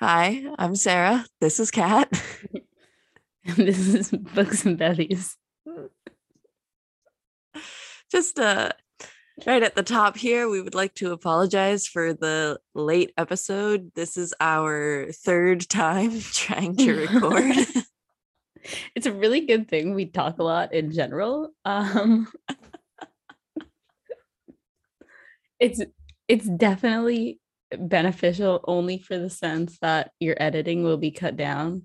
Hi, I'm Sarah. This is Kat. and this is Books and Bevies. Just uh right at the top here, we would like to apologize for the late episode. This is our third time trying to record. It's a really good thing we talk a lot in general. Um it's it's definitely beneficial only for the sense that your editing will be cut down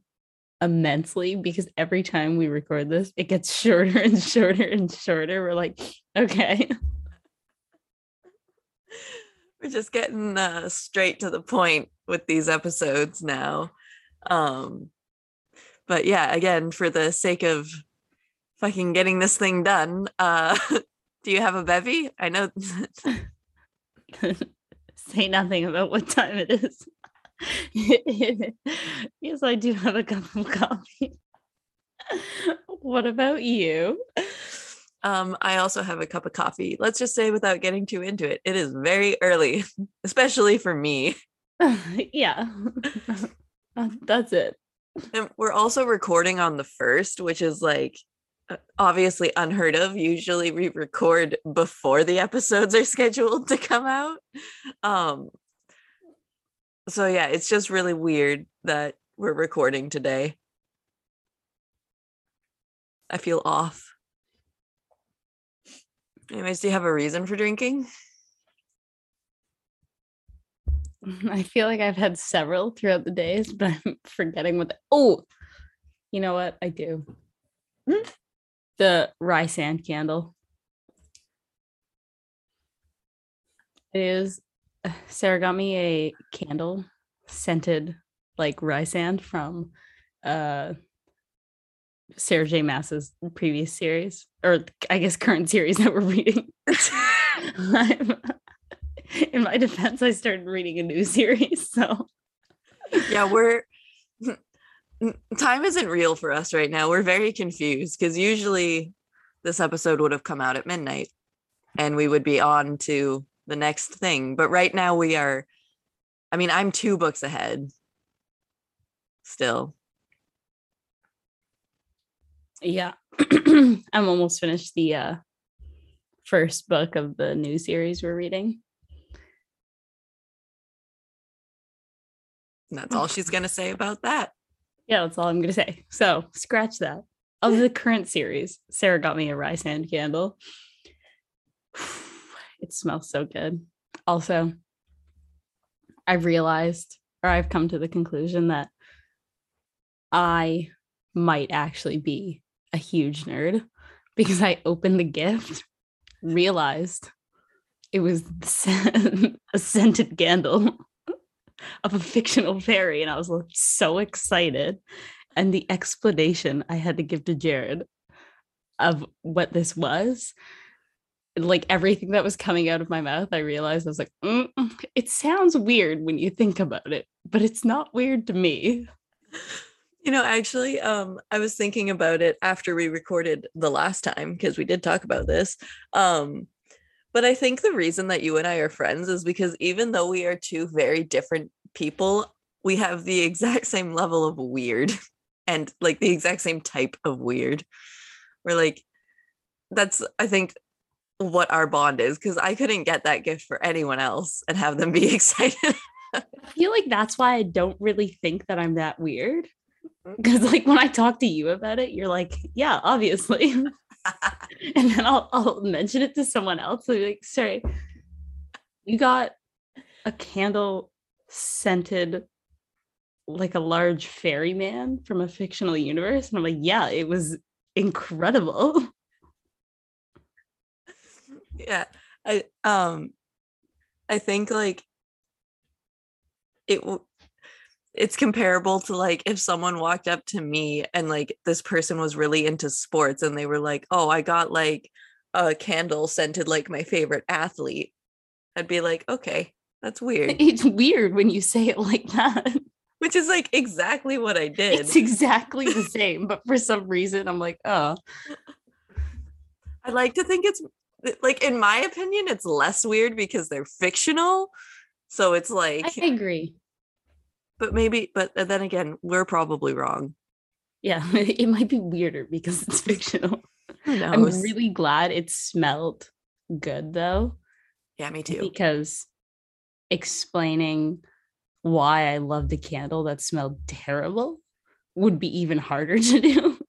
immensely because every time we record this it gets shorter and shorter and shorter we're like okay We're just getting uh, straight to the point with these episodes now. Um but yeah, again, for the sake of fucking getting this thing done, uh do you have a bevy? I know say nothing about what time it is. Yes i do have a cup of coffee. What about you? Um, I also have a cup of coffee. Let's just say, without getting too into it, it is very early, especially for me. yeah. That's it. And we're also recording on the first, which is like obviously unheard of. Usually, we record before the episodes are scheduled to come out. Um, so yeah, it's just really weird that we're recording today. I feel off. Anyways, do you have a reason for drinking? I feel like I've had several throughout the days, but I'm forgetting what. The, oh, you know what? I do. The Rhysand candle. It is. Sarah got me a candle scented like Rhysand from uh Sarah J. Maas's previous series, or I guess current series that we're reading. In my defense, I started reading a new series, so yeah, we're time isn't real for us right now. We're very confused because usually this episode would have come out at midnight and we would be on to the next thing. But right now we are, I mean, I'm two books ahead still. yeah, I'm almost finished the uh first book of the new series we're reading. And that's all she's going to say about that. Yeah, that's all I'm gonna say. So scratch that. Of the current series, Sarah got me a Rhysand candle. It smells so good. Also, I've realized, or I've come to the conclusion that I might actually be a huge nerd because I opened the gift, realized it was a scented candle of a fictional fairy, and I was like, so excited. And the explanation I had to give to Jared of what this was, like everything that was coming out of my mouth, I realized I was like, "Mm, it sounds weird when you think about it, but it's not weird to me. You know, actually, um, I was thinking about it after we recorded the last time because we did talk about this. Um, but I think the reason that you and I are friends is because even though we are two very different people, we have the exact same level of weird and like the exact same type of weird. We're like, that's, I think, what our bond is because I couldn't get that gift for anyone else and have them be excited. I feel like that's why I don't really think that I'm that weird. Mm-hmm. Because like when I talk to you about it, you're like, yeah, obviously. and then I'll I'll mention it to someone else. And be like, sorry, you got a candle scented like a large ferryman from a fictional universe. And I'm like, yeah, it was incredible. yeah. I um I think like it it's comparable to like if someone walked up to me and like this person was really into sports and they were like, "Oh, I got like a candle scented like my favorite athlete." I'd be like, "Okay, that's weird." It's weird when you say it like that. Which is like exactly what I did. It's exactly the same, but for some reason I'm like, "Oh." I like to think it's eh, like in my opinion it's less weird because they're fictional. So it's like I agree. But maybe but uh, then again, we're probably wrong. Yeah, it might be weirder because it's fictional. I'm really glad it smelled good though. Yeah, me too. Because explaining why I loved a candle that smelled terrible would be even harder to do.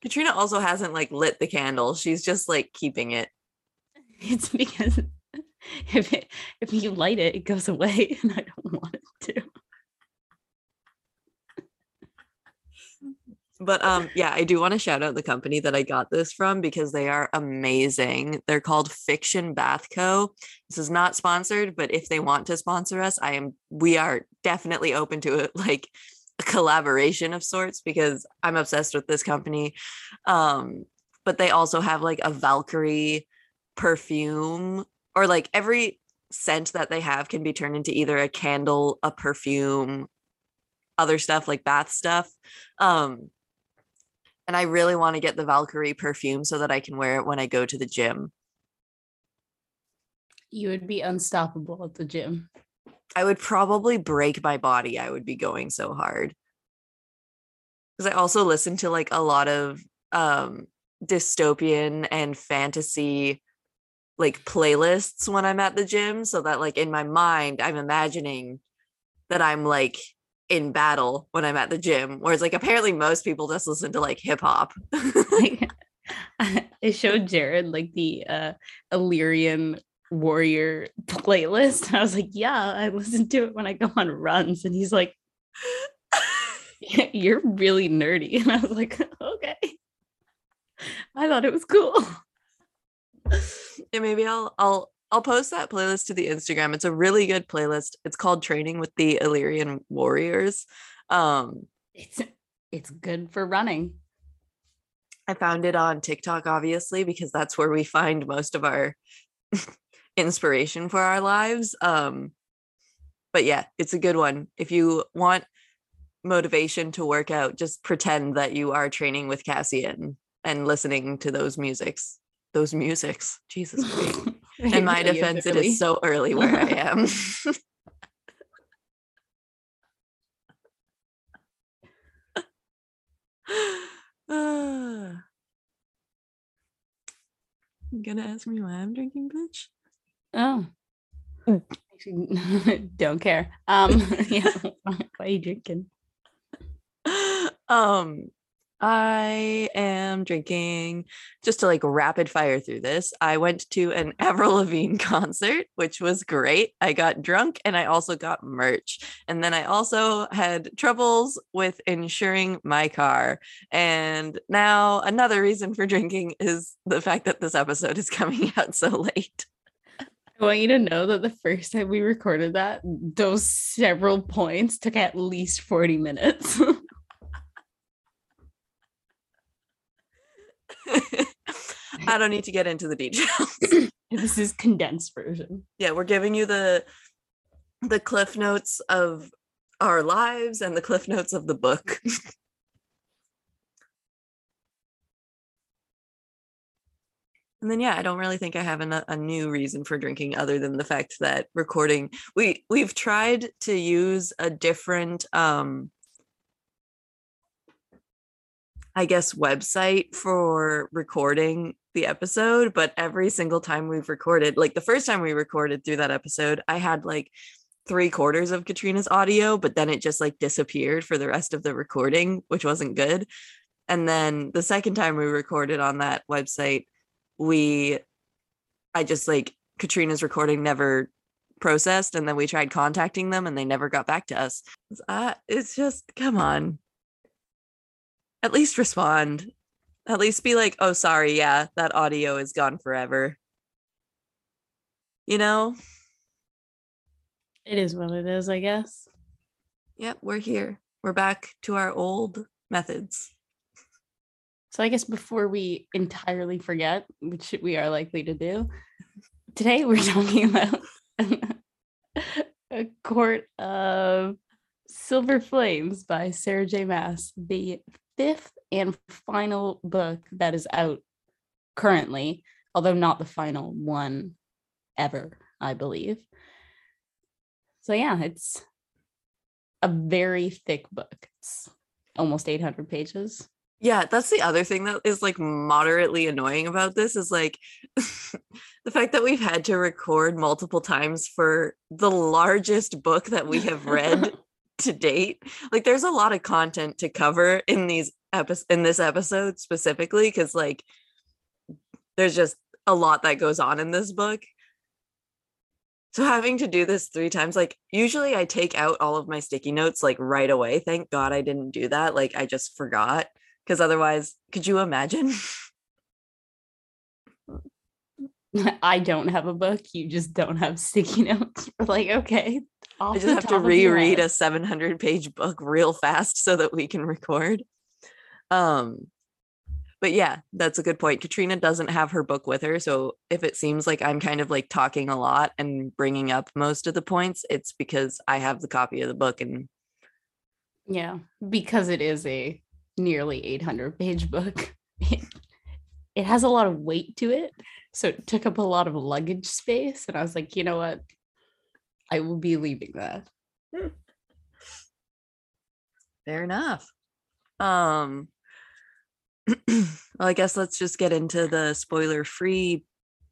Katrina also hasn't like lit the candle. She's just like keeping it. It's because if it, if you light it, it goes away, and I don't want it to. But um, yeah, I do want to shout out the company that I got this from because they are amazing. They're called Fiction Bath Co. This is not sponsored, but if they want to sponsor us, I am. We are definitely open to it. Like a collaboration of sorts because I'm obsessed with this company. Um, but they also have like a Valkyrie perfume or like every scent that they have can be turned into either a candle, a perfume, other stuff like bath stuff. Um, and I really want to get the Valkyrie perfume so that I can wear it when I go to the gym. You would be unstoppable at the gym. I would probably break my body. I would be going so hard. Because I also listen to like a lot of um dystopian and fantasy like playlists when I'm at the gym so that like in my mind I'm imagining that I'm like in battle when I'm at the gym whereas like apparently most people just listen to like hip hop. I showed Jared like the uh Illyrian warrior playlist. I was like, yeah, I listen to it when I go on runs and he's like you're really nerdy and I was like, okay. I thought it was cool yeah, maybe I'll I'll I'll post that playlist to the Instagram. It's a really good playlist. It's called Training with the Illyrian Warriors. Um it's it's good for running. I found it on TikTok obviously because that's where we find most of our inspiration for our lives. Um but yeah, it's a good one. If you want motivation to work out, just pretend that you are training with Cassian and listening to those musics those musics. Jesus In my defense, it is so early where I am. uh, you gonna ask me why I'm drinking, bitch? Oh. don't care. Um yeah, why are you drinking? Um I am drinking just to like rapid fire through this. I went to an Avril Lavigne concert, which was great. I got drunk and I also got merch. And then I also had troubles with insuring my car. And now another reason for drinking is the fact that this episode is coming out so late. I want you to know that the first time we recorded that, those several points took at least 40 minutes. I don't need to get into the details. this is condensed version. Yeah, we're giving you the the cliff notes of our lives and the cliff notes of the book. and then yeah i don't really think i have a, a, new reason for drinking other than the fact that recording we we've tried to use a different um I guess, website for recording the episode, but every single time we've recorded, like the first time we recorded through that episode, I had like three quarters of Katrina's audio, but then it just like disappeared for the rest of the recording, which wasn't good. And then the second time we recorded on that website, we, I just like Katrina's recording never processed. And then we tried contacting them and they never got back to us. Uh, it's just, come on. At least respond. At least be like, oh, sorry. Yeah, that audio is gone forever. You know? It is what it is, I guess. Yep, we're here. We're back to our old methods. So I guess before we entirely forget, which we are likely to do, today we're talking about a court of silver flames by sarah j Maas, the fifth and final book that is out currently although not the final one ever i believe. So yeah it's a very thick book. It's almost 800 pages. Yeah, that's the other thing that is like moderately annoying about this is like the fact that we've had to record multiple times for the largest book that we have read to date. Like there's a lot of content to cover in these episodes in this episode specifically cuz like there's just a lot that goes on in this book. So having to do this 3 times like usually I take out all of my sticky notes like right away. Thank God I didn't do that. Like I just forgot because otherwise, could you imagine? I don't have a book. You just don't have sticky notes. Like, okay. I just have to reread a 700 page book real fast so that we can record. Um, but yeah, that's a good point. Katrina doesn't have her book with her. So if it seems like I'm kind of like talking a lot and bringing up most of the points, it's because I have the copy of the book and Yeah, because it is a nearly 800 page book. It, it has a lot of weight to it. So it took up a lot of luggage space. And I was like, you know what? I will be leaving that. fair enough. Um, well, I guess let's just get into the spoiler free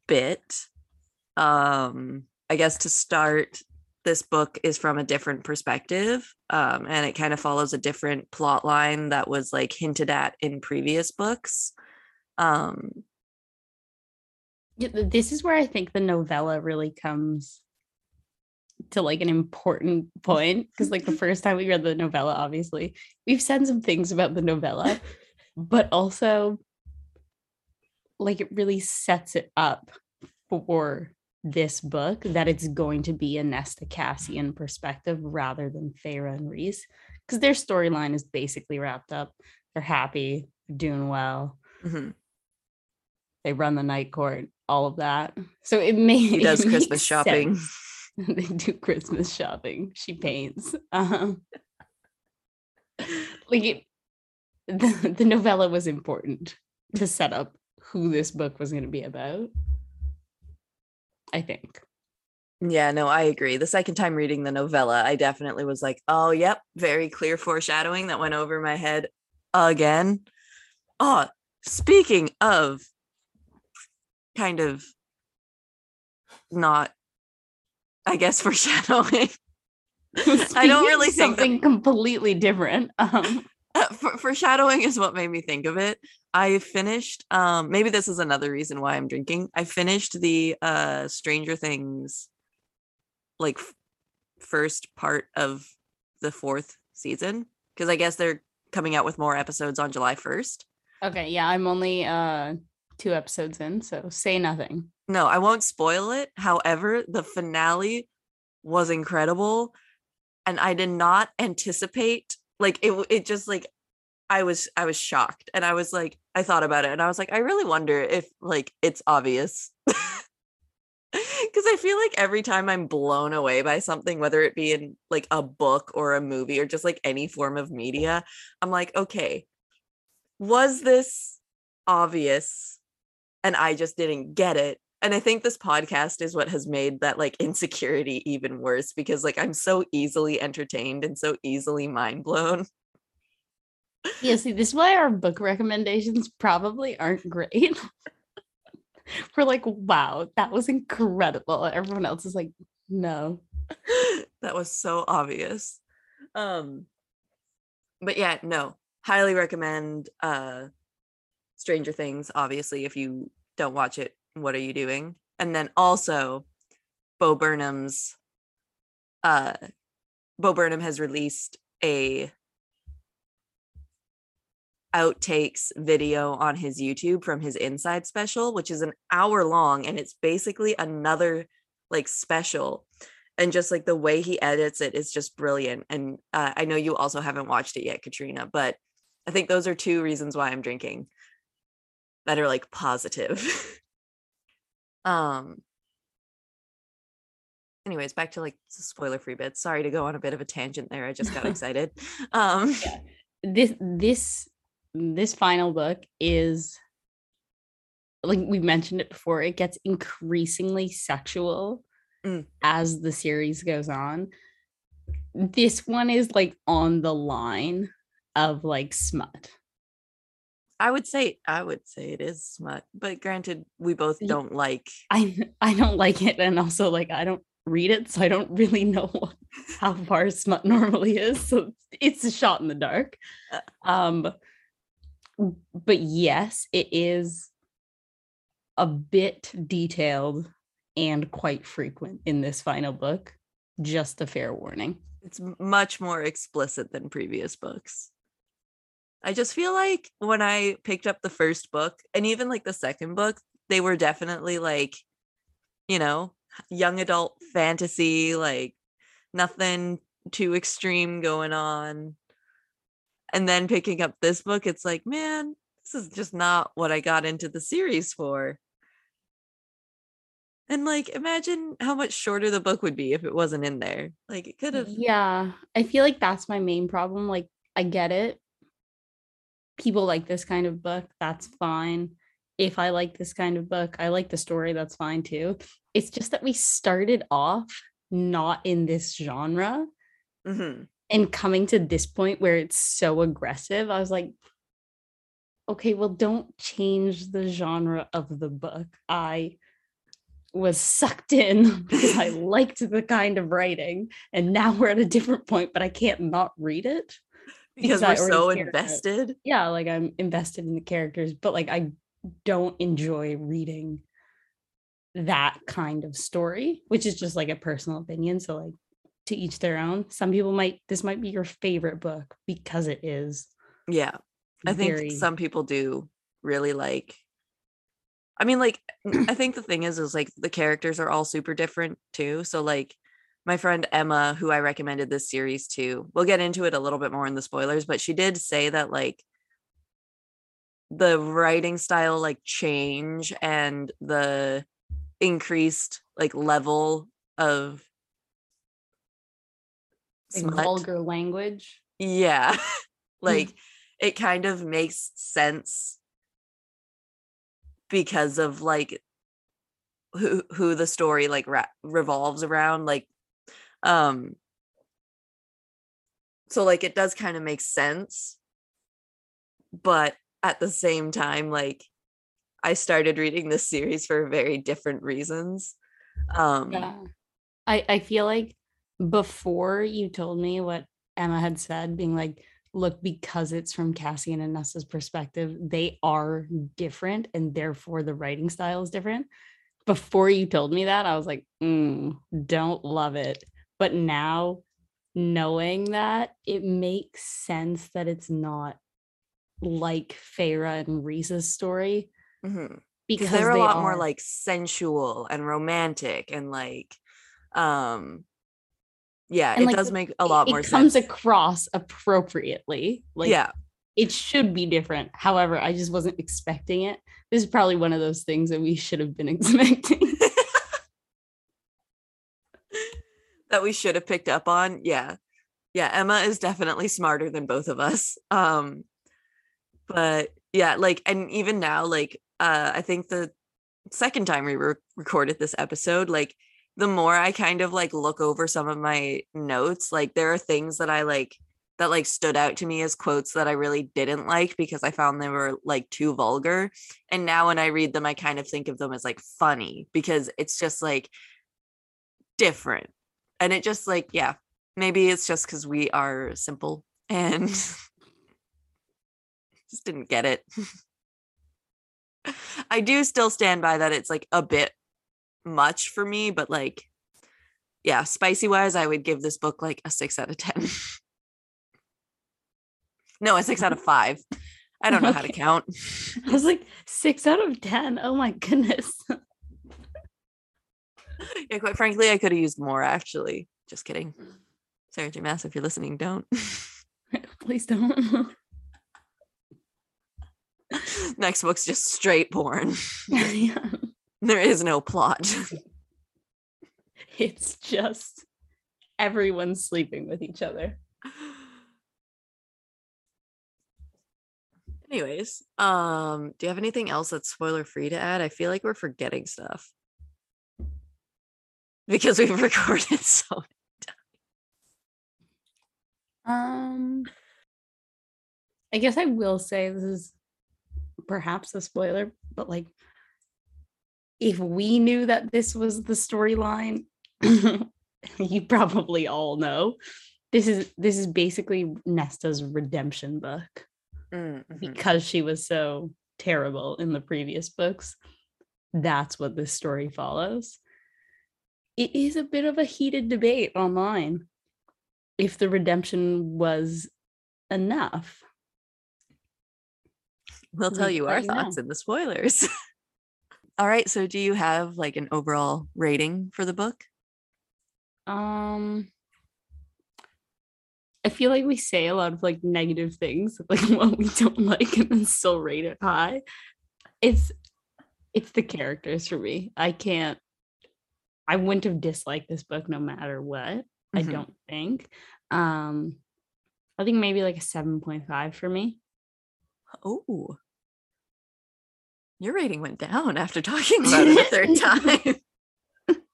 bit. Um, I guess to start, this book is from a different perspective um, and it kind of follows a different plot line that was like hinted at in previous books um, Yeah, This is where I think the novella really comes to like an important point. Because, like, the first time we read the novella, obviously, we've said some things about the novella, but also, like, it really sets it up for this book that it's going to be a Nesta Cassian perspective rather than Feyre and Rhys. Because their storyline is basically wrapped up. They're happy, doing well. mhm. They run the night court, all of that. So it may he does it christmas shopping sense. they do Christmas shopping. She paints. Um, like it, the, the novella was important to set up who this book was going to be about. I think. yeah no i agree the second time reading the novella i definitely was like oh yep very clear foreshadowing that went over my head again oh speaking of kind of not i guess foreshadowing I don't really think something completely different. Um, uh, for, foreshadowing is what made me think of it. I finished um maybe this is another reason why i'm drinking. I finished the uh stranger things like f- first part of the fourth season because i guess they're coming out with more episodes on july 1st okay, yeah, I'm only uh two episodes in, so say nothing. no i won't spoil it however the finale was incredible and i did not anticipate like it it just like i was i was shocked and i was like i thought about it and i was like i really wonder if like it's obvious because i feel like every time i'm blown away by something whether it be in like a book or a movie or just like any form of media i'm like okay was this obvious and I just didn't get it. And I think this podcast is what has made that like insecurity even worse because like I'm so easily entertained and so easily mind blown. Yeah, see, this is why our book recommendations probably aren't great. We're like, wow, that was incredible. Everyone else is like, no. that was so obvious. Um but yeah, no. Highly recommend uh Stranger Things obviously if you don't watch it, what are you doing? And then also Bo Burnham's uh Bo Burnham has released a outtakes video on his YouTube from his inside special, which is an hour long and it's basically another like special. And just like the way he edits it is just brilliant. And uh, I know you also haven't watched it yet, Katrina, but I think those are two reasons why I'm drinking that are like positive. um, anyways, back to like spoiler free bits. Sorry to go on a bit of a tangent there. I just got excited. Um, yeah. This this this final book is like we mentioned it before, it gets increasingly sexual Mm. as the series goes on. This one is like on the line of like smut. I would say I would say it is smut, but granted, we both don't like. I I don't like it, and also like I don't read it, so I don't really know how far smut normally is. So it's a shot in the dark. Uh. Um, but yes, it is a bit detailed and quite frequent in this final book. Just a fair warning. It's much more explicit than previous books. I just feel like when I picked up the first book and even like the second book, they were definitely like, you know, young adult fantasy, like nothing too extreme going on. And then picking up this book, it's like, man, this is just not what I got into the series for. And like, imagine how much shorter the book would be if it wasn't in there. Like, it could have. Yeah, I feel like that's my main problem. Like, I get it. People like this kind of book. That's fine. If I like this kind of book, I like the story. That's fine too. It's just that we started off not in this genre Mhm. and coming to this point where it's so aggressive. I was like, okay, well, don't change the genre of the book. I was sucked in because I liked the kind of writing. And now we're at a different point, but I can't not read it. Because we're so already care about it. invested. Yeah, like I'm invested in the characters, but like I don't enjoy reading that kind of story, which is just like a personal opinion. So like to each their own. Some people might this might be your favorite book because it is Yeah. I think some people do really like I mean like I think the thing is is like the characters are all super different too. So like my friend Emma who I recommended this series to. We'll get into it a little bit more in the spoilers, but she did say that like the writing style like change and the increased like level of like vulgar language. yeah hmm. like it kind of makes sense because of like who who the story like ra- revolves around like um so like it does kind of make sense but at the same time like i started reading this series for very different reasons um Yeah. I I feel like before you told me what Emma had said, being like, look, because it's from Cassian and Nesta's perspective, they are different and therefore the writing style is different. Before you told me that, I was like, mm, don't love it. But now knowing that it makes sense that it's not like Feyre and Rhys's story mhm. because they're a they lot more like sensual and romantic and like um yeah and, it like, does make a lot it more it comes sense across appropriately. Like yeah it should be different. However, I just wasn't expecting it. This is probably one of those things that we should have been expecting. That we should have picked up on yeah yeah emma is definitely smarter than both of us um but yeah like and even now like uh i think the second time we re- recorded this episode like the more i kind of like look over some of my notes like there are things that i like that like stood out to me as quotes that I really didn't like because I found they were like too vulgar. And now when I read them, I kind of think of them as like funny because it's just like different. And it just like, yeah, maybe it's just because we are simple and just didn't get it. I do still stand by that it's like a bit much for me, but like, yeah, spicy wise, I would give this book like a six out of 10. no, a six out of five. I don't know how to count. I was like six out of ten. Oh my goodness. Yeah, quite frankly, I could have used more actually. Just kidding. Sarah J. Maas, if you're listening, don't. Please don't. Next book's just straight porn. Yeah. There is no plot. It's just everyone sleeping with each other. Anyways, um, do you have anything else that's spoiler free to add? I feel like we're forgetting stuff. Because we've recorded so many. Um, I guess I will say this is perhaps a spoiler, but like, if we knew that this was the storyline, you probably all know. This is this is basically Nesta's redemption book Mm, mhm. because she was so terrible in the previous books. That's what this story follows. It is a bit of a heated debate online if the redemption was enough. We'll tell you our thoughts in the spoilers. All right, so do you have like an overall rating for the book? Um I feel like we say a lot of like negative things, like what we don't like, and then still rate it high. It's it's the characters for me. I can't I wouldn't have disliked this book no matter what. I Mhm. don't think. Um I think maybe like a 7.5 for me. Oh. Your rating went down after talking about it a third time.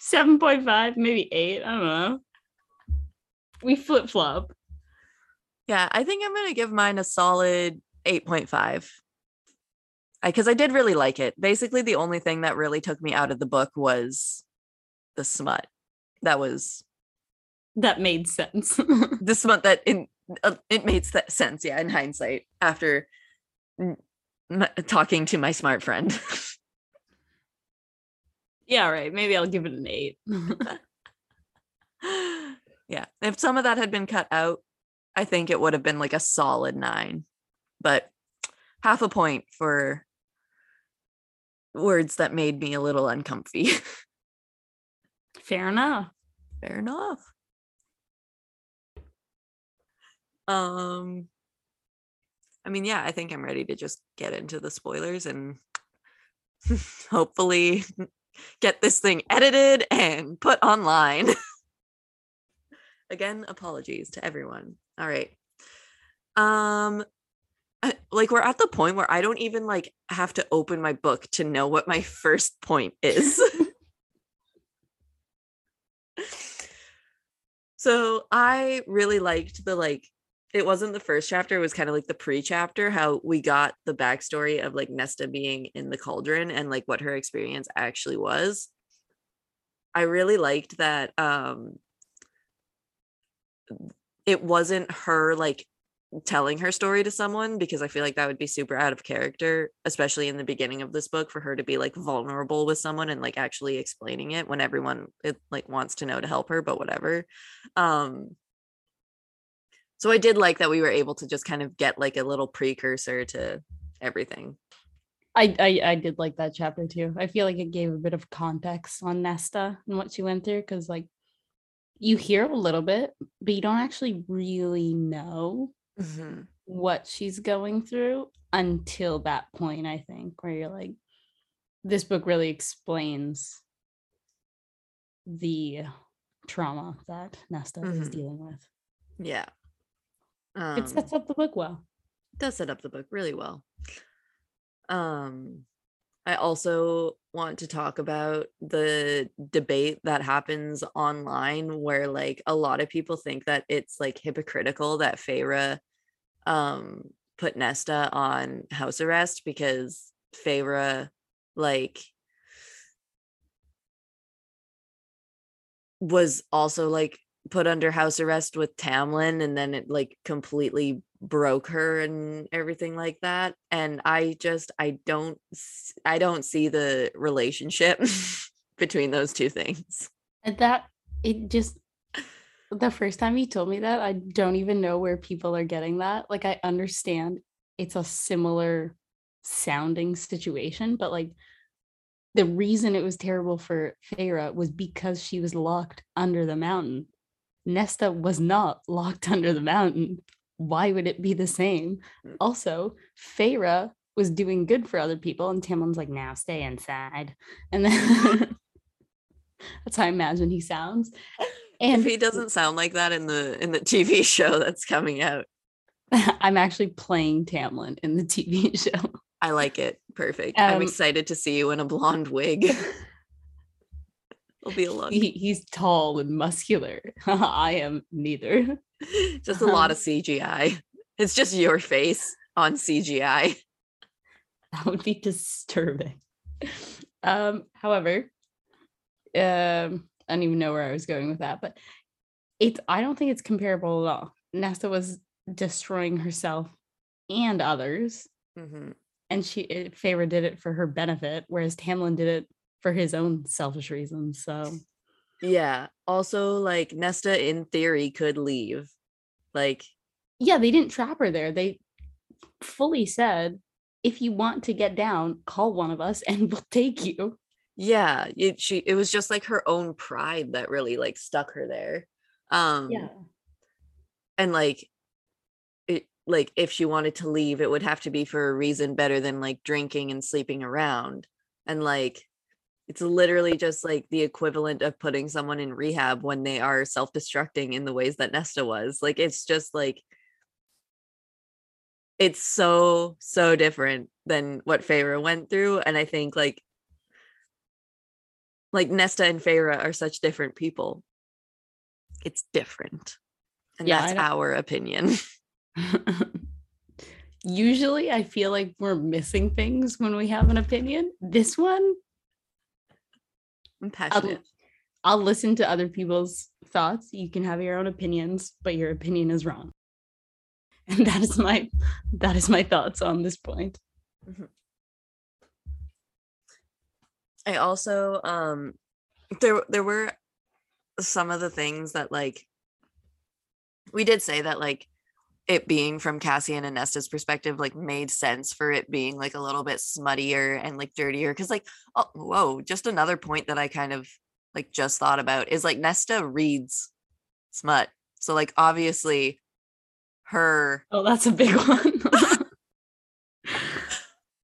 7.5, maybe 8, I don't know. We flip-flop. Yeah, I think I'm gonna give mine a solid 8.5. Because I did really like it. Basically, the only thing that really took me out of the book was the smut. That was That made sense. the smut that in uh, it made se- sense. Yeah, in hindsight, after m- talking to my smart friend. yeah, right. Maybe I'll give it an 8. yeah, if some of that had been cut out, I think it would have been like a solid nine. But half a point for words that made me a little uncomfy. Fair enough. Fair enough. Um I mean, yeah, I think I'm ready to just get into the spoilers and hopefully get this thing edited and put online. Again, apologies to everyone. All right. Um like we're at the point where I don't even like have to open my book to know what my first point is. so I really liked the like it wasn't the first chapter, it was kind of like the pre-chapter, how we got the backstory of like Nesta being in the cauldron and like what her experience actually was. I really liked that um it wasn't her like telling her story to someone because I feel like that would be super out of character, especially in the beginning of this book, for her to be like vulnerable with someone and like actually explaining it when everyone it like wants to know to help her, but whatever. Um so I did like that we were able to just kind of get like a little precursor to everything. I, I I did like that chapter too. I feel like it gave a bit of context on Nesta and what she went through because like you hear a little bit, but you don't actually really know Mhm. what she's going through until that point, I think, where you're like, this book really explains the trauma that Nesta is Mhm. dealing with. Yeah. Um, it sets up the book well. does set up the book really well. Um, I also want to talk about the debate that happens online where like a lot of people think that it's like hypocritical that Feyre um put Nesta on house arrest because Feyre like was also like put under house arrest with Tamlin and then it like completely broke her and everything like that and I just I don't I don't see the relationship between those two things. And that it just the first time you told me that I don't even know where people are getting that. Like I understand it's a similar sounding situation but like the reason it was terrible for Feyre was because she was locked under the mountain. Nesta was not locked under the mountain. Why would it be the same? Mm. Also, Feyre was doing good for other people, and Tamlin's like, now stay inside. And then that's how I imagine he sounds. And if he doesn't sound like that in the in the TV show that's coming out, I'm actually playing Tamlin in the TV show. I like it. Perfect. I'm Um, excited to see you in a blonde wig. It'll be a lot. He, he's tall and muscular. I am neither. just a lot of CGI. It's just your face on CGI. That would be disturbing. Um, however, um, I don't even know where I was going with that, but it's I don't think it's comparable at all. Nesta was destroying herself and others, Mhm. and she it, Feyre did it for her benefit, whereas Tamlin did it for his own selfish reasons. So Yeah. Also, like Nesta, in theory, could leave. Like, yeah, they didn't trap her there. They fully said, if you want to get down, call one of us and we'll take you. Yeah, it, she. It was just like her own pride that really like stuck her there. Um, and like it like if she wanted to leave it would have to be for a reason better than like drinking and sleeping around and like it's literally just like the equivalent of putting someone in rehab when they are self-destructing in the ways that Nesta was like it's just like it's so so different than what Feyre went through and I think like like Nesta and Feyre are such different people it's different and Yeah, that's our opinion Usually, I feel like we're missing things when we have an opinion. This one, I'm I'll, passionate. I'll listen to other people's thoughts. You can have your own opinions, but your opinion is wrong. And that is my that is my thoughts on this point. Mm-hmm. I also um there there were some of the things that like we did say that like it being from Cassian and Nesta's perspective like made sense for it being like a little bit smuttier and like dirtier cuz like oh whoa just another point that I kind of like just thought about is like Nesta reads smut so like obviously her Oh, that's a big one.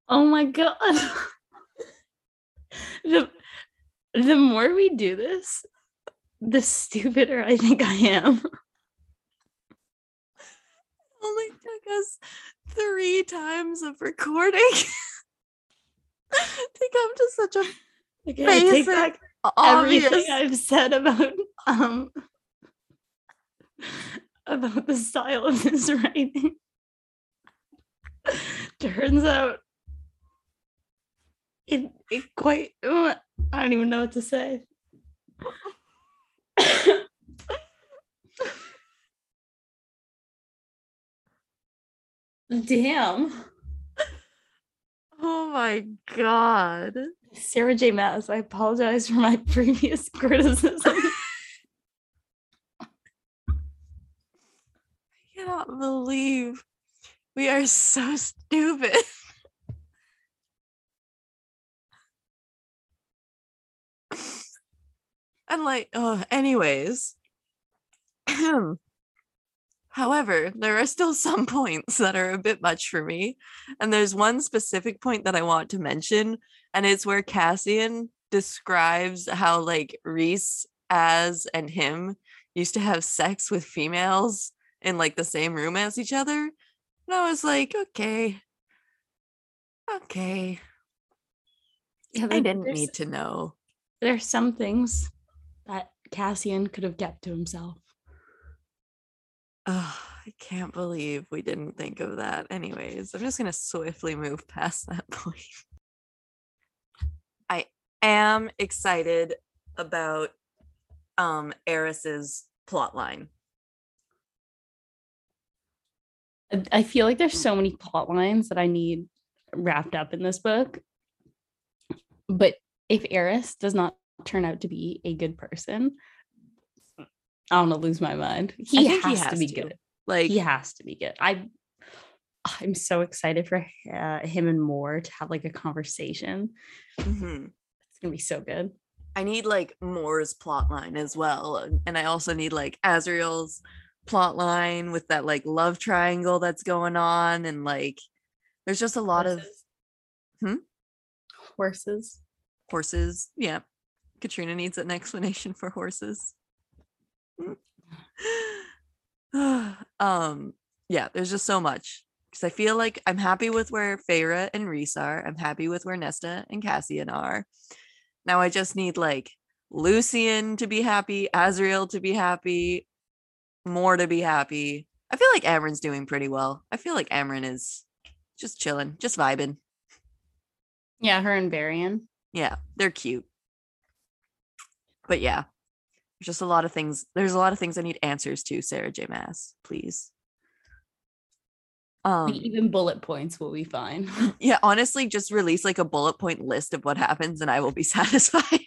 oh my god. The the more we do this, the stupider I think I am. only took us three times of recording to come to such a Okay, I take Basic, back obvious everything I've said about um about the style of this writing. Turns out it it quite uh, I don't even know what to say. Damn. oh my god Sarah J. Maas, I apologize for my previous criticism. I cannot believe we are so stupid and like oh anyways. However there are still some points that are a bit much for me and there's one specific point that i want to mention and it's where cassian describes how like reese as and him used to have sex with females in like the same room as each other and i was like okay. Okay. Yeah, I there- didn't need to know. There's some things that Cassian could have kept to himself. Oh, I can't believe we didn't think of that. Anyways, I'm just gonna swiftly move past that point. I am excited about um Eris's plot line. I- I feel like there's so many plot lines that I need wrapped up in this book. But if Eris does not turn out to be a good person, I'm gonna lose my mind. He, think has, to be good. Like He has to be good. I I'm so excited for uh, him and Mor to have like a conversation. mhm. It's gonna be so good. I need like Mor's plot line as well. and- I also need like Azriel's plot line with that like love triangle that's going on and like there's just a lot of Hmm? Horses. horses. Yeah. Katrina needs an explanation for horses. um, yeah, there's just so much. Because I feel like I'm happy with where Feyre and Rhys are. I'm happy with where Nesta and Cassian are. Now I just need like Lucien to be happy, Azriel to be happy, Mor to be happy. I feel like Amren's doing pretty well. I feel like Amron is just chilling, just vibing. Yeah, her and Varian. Yeah, they're cute. But yeah, there's just a lot of things. There's a lot of things I need answers to, Sarah J. Maas, please. Um, even bullet points will be fine. yeah, honestly, just release like a bullet point list of what happens and I will be satisfied.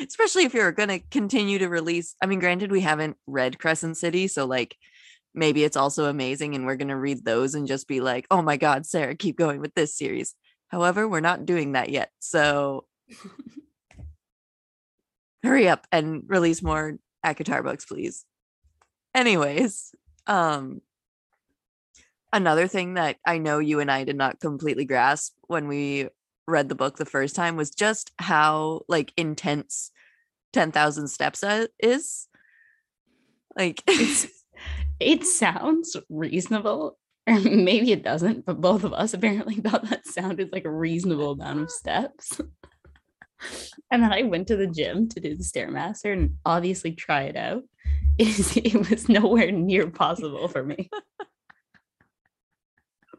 Especially if you're going to continue to release. I mean, granted, we haven't read Crescent City, so like maybe it's also amazing and we're going to read those and just be like, oh my God, Sarah, keep going with this series. However, we're not doing that yet. So hurry up and release more ACOTAR books, please. Anyways, um, another thing that I know you and I did not completely grasp when we read the book the first time was just how like intense 10,000 steps is. Like it sounds reasonable, or maybe it doesn't, but both of us apparently thought that sounded like a reasonable amount of steps. and then I went to the gym to do the Stairmaster and obviously try it out. It, is, it was nowhere near possible for me.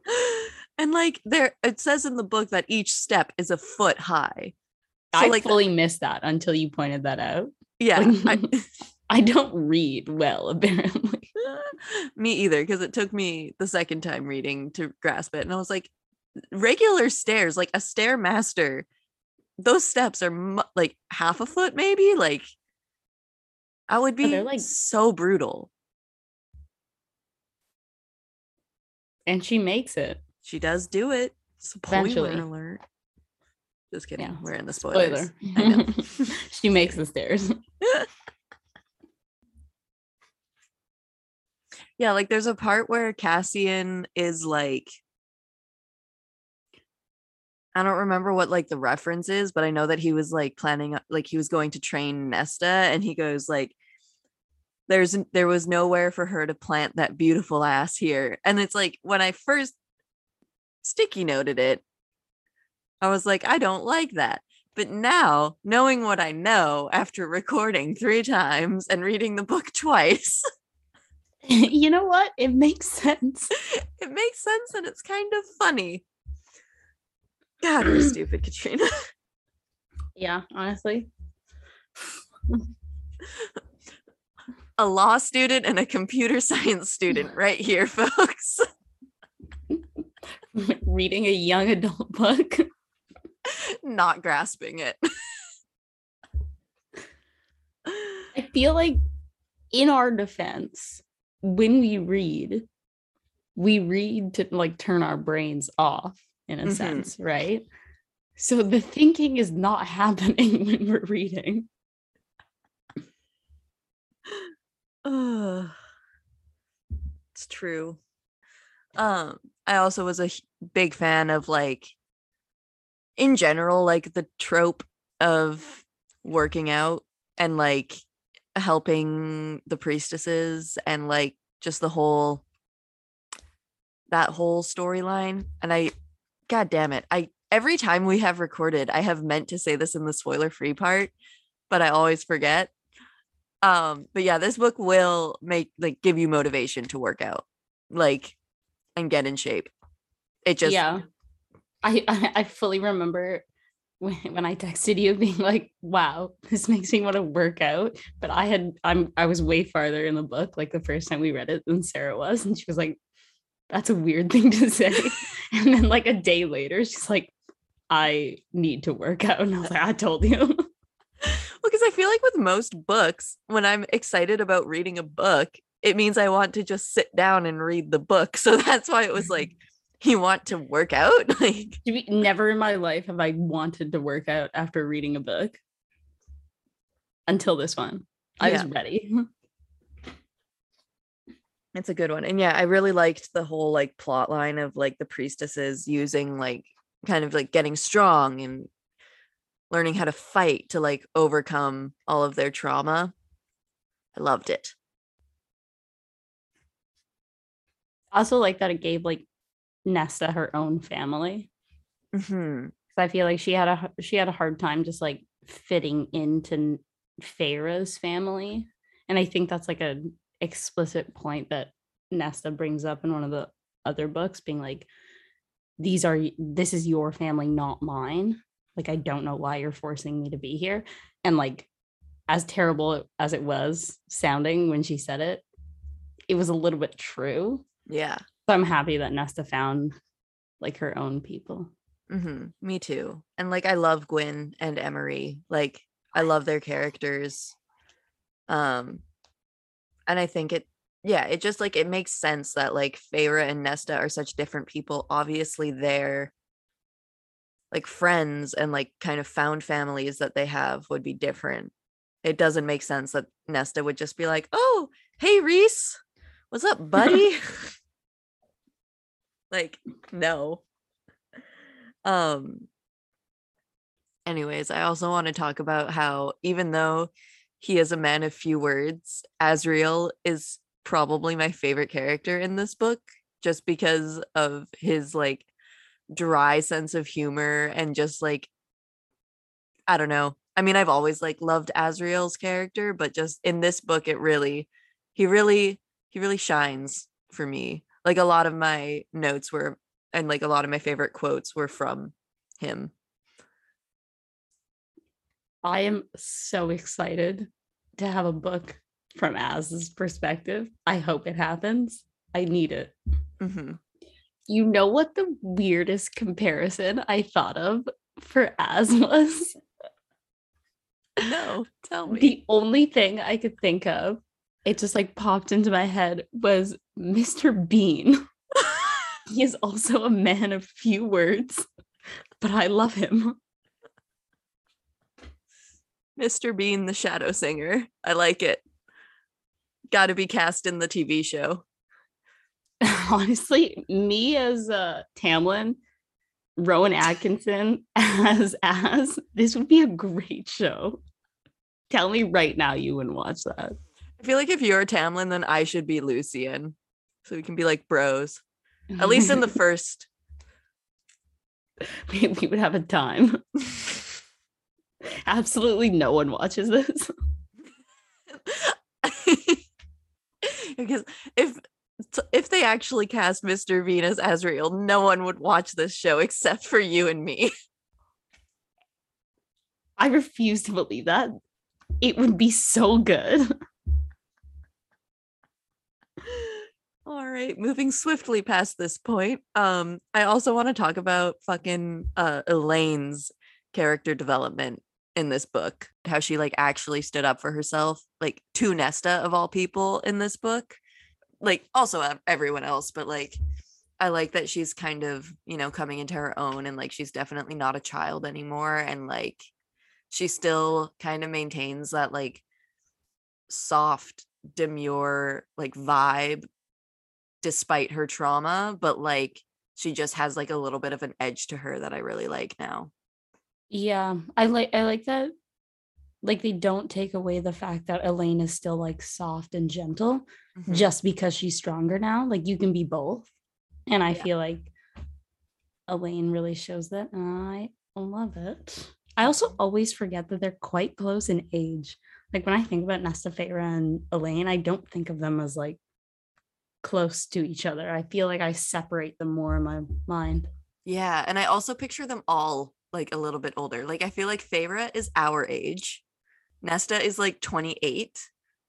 and like there it says in the book that each step is a foot high. I like, fully missed that until you pointed that out. Yeah. Like, I- I don't read well, apparently. me either because it took me the second time reading to grasp it and i was like regular stairs like a stairmaster those steps are mu- like half a foot maybe like i would Oh, be they're, like- so brutal And she makes it. she does do it spoiler Eventually. alert just kidding Yeah, we're in the spoilers Spoiler. She makes the stairs. yeah like there's a part where cassian is like I don't remember what like the reference is, but I know that he was like planning uh, like he was going to train Nesta and he goes like there's there was nowhere for her to plant that beautiful ass here. And it's like when I first sticky noted it, I was like, I don't like that. But now, knowing what I know after recording three times and reading the book twice, you know what? It makes sense. it makes sense and it's kind of funny. God, we're stupid, Katrina. Yeah, honestly. a law student and a computer science student right here, folks. Reading a young adult book. Not grasping it. I feel like in our defense, when we read, we read to like turn our brains off in a Mhm. sense, right? So the thinking is not happening when we're reading. Ugh. it's true. Um, I also was a big fan of like, in general, like the trope of working out and like helping the priestesses and like just the whole that whole storyline. And I, god damn it, I every time we have recorded, I have meant to say this in the spoiler free part, but I always forget. Um, but yeah, this book will make like give you motivation to work out, like, and get in shape. It just yeah. I, I fully remember when, when I texted you being like, wow, this makes me want to work out. But I had I'm I was way farther in the book, like the first time we read it than Sarah was. And she was like, that's a weird thing to say. and then like a day later, she's like, I need to work out. And I was like, I told you. well, because I feel like with most books, when I'm excited about reading a book, it means I want to just sit down and read the book. So that's why it was like you want to work out like never in my life have i wanted to work out after reading a book until this one i yeah. was ready it's a good one and yeah i really liked the whole like plot line of like the priestesses using like kind of like getting strong and learning how to fight to like overcome all of their trauma i loved it I also like that it gave like Nesta her own family. Mm-hmm. I feel like she had a she had a hard time just like fitting into Feyre's family, and I think that's like a explicit point that Nesta brings up in one of the other books, being like, "These are this is your family, not mine. Like I don't know why you're forcing me to be here." And like, as terrible as it was sounding when she said it, it was a little bit true. Yeah. So I'm happy that Nesta found like her own people. Mm-hmm. Me too. And like I love Gwyn and Emery. Like I love their characters. Um and I think it yeah, it just like it makes sense that like Feyre and Nesta are such different people. Obviously they're like friends and like kind of found families that they have would be different. It doesn't make sense that Nesta would just be like, "Oh, hey Rhys, what's up, buddy?" like no um anyways i also want to talk about how even though he is a man of few words. Azriel is probably my favorite character in this book just because of his like dry sense of humor and just like i don't know. I mean i've always like loved azriel's character but just in this book it really he really he really shines for me. Like a lot of my notes were and like a lot of my favorite quotes were from him. I am so excited to have a book from Az's perspective. I hope it happens. I need it. Mm-hmm. You know what the weirdest comparison I thought of for Az was? No, tell me. The only thing I could think of it just like popped into my head was Mr. Bean. he is also a man of few words, but I love him. Mr. Bean, the shadow singer. I like it. Got to be cast in the TV show. Honestly, me as uh, Tamlin, Rowan Atkinson as as this would be a great show. Tell me right now you wouldn't watch that. I feel like if you're Tamlin, then I should be Lucien, So we can be like bros. At least in the first. we, we would have a time. Absolutely no one watches this. because if if they actually cast Mr. Venus Azriel, no one would watch this show except for you and me. I refuse to believe that. It would be so good. All right, moving swiftly past this point. Um, I also want to talk about fucking uh Elain's character development in this book. How she like actually stood up for herself, like to Nesta of all people in this book. Like also everyone else, but like I like that she's kind of, you know, coming into her own and like she's definitely not a child anymore and like she still kind of maintains that like soft demure like vibe despite her trauma, but like she just has like a little bit of an edge to her that I really like now. Yeah, I like I like that like they don't take away the fact that Elain is still like soft and gentle mm-hmm. just because she's stronger now. Like you can be both. And I yeah. feel like Elain really shows that, and I love it. I also always forget that they're quite close in age. Like when I think about Nesta Feyre and Elain, I don't think of them as like close to each other. I feel like I separate them more in my mind. Yeah, and I also picture them all like a little bit older. Like I feel like Feyre is our age. Nesta is like 28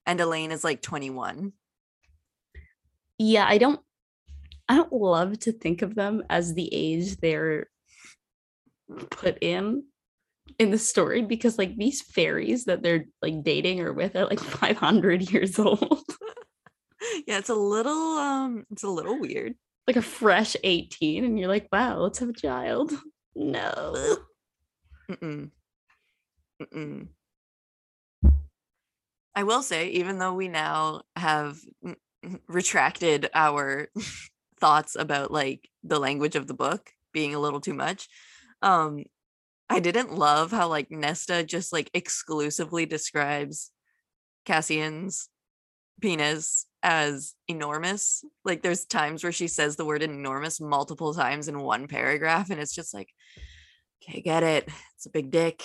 and Elain is like 21. Yeah, I don't I don't love to think of them as the age they're put in in the story because like these fairies that they're like dating or with are like 500 years old. yeah, it's a little um it's a little weird. Like a fresh 18 and you're like, "Wow, let's have a child." No. Mm-mm. Mm-mm. I will say, even though we now have retracted our thoughts about like the language of the book being a little too much, um, I didn't love how like Nesta just like exclusively describes Cassian's penis as enormous. Like there's times where she says the word enormous multiple times in one paragraph, and it's just like, okay, get it. It's a big dick.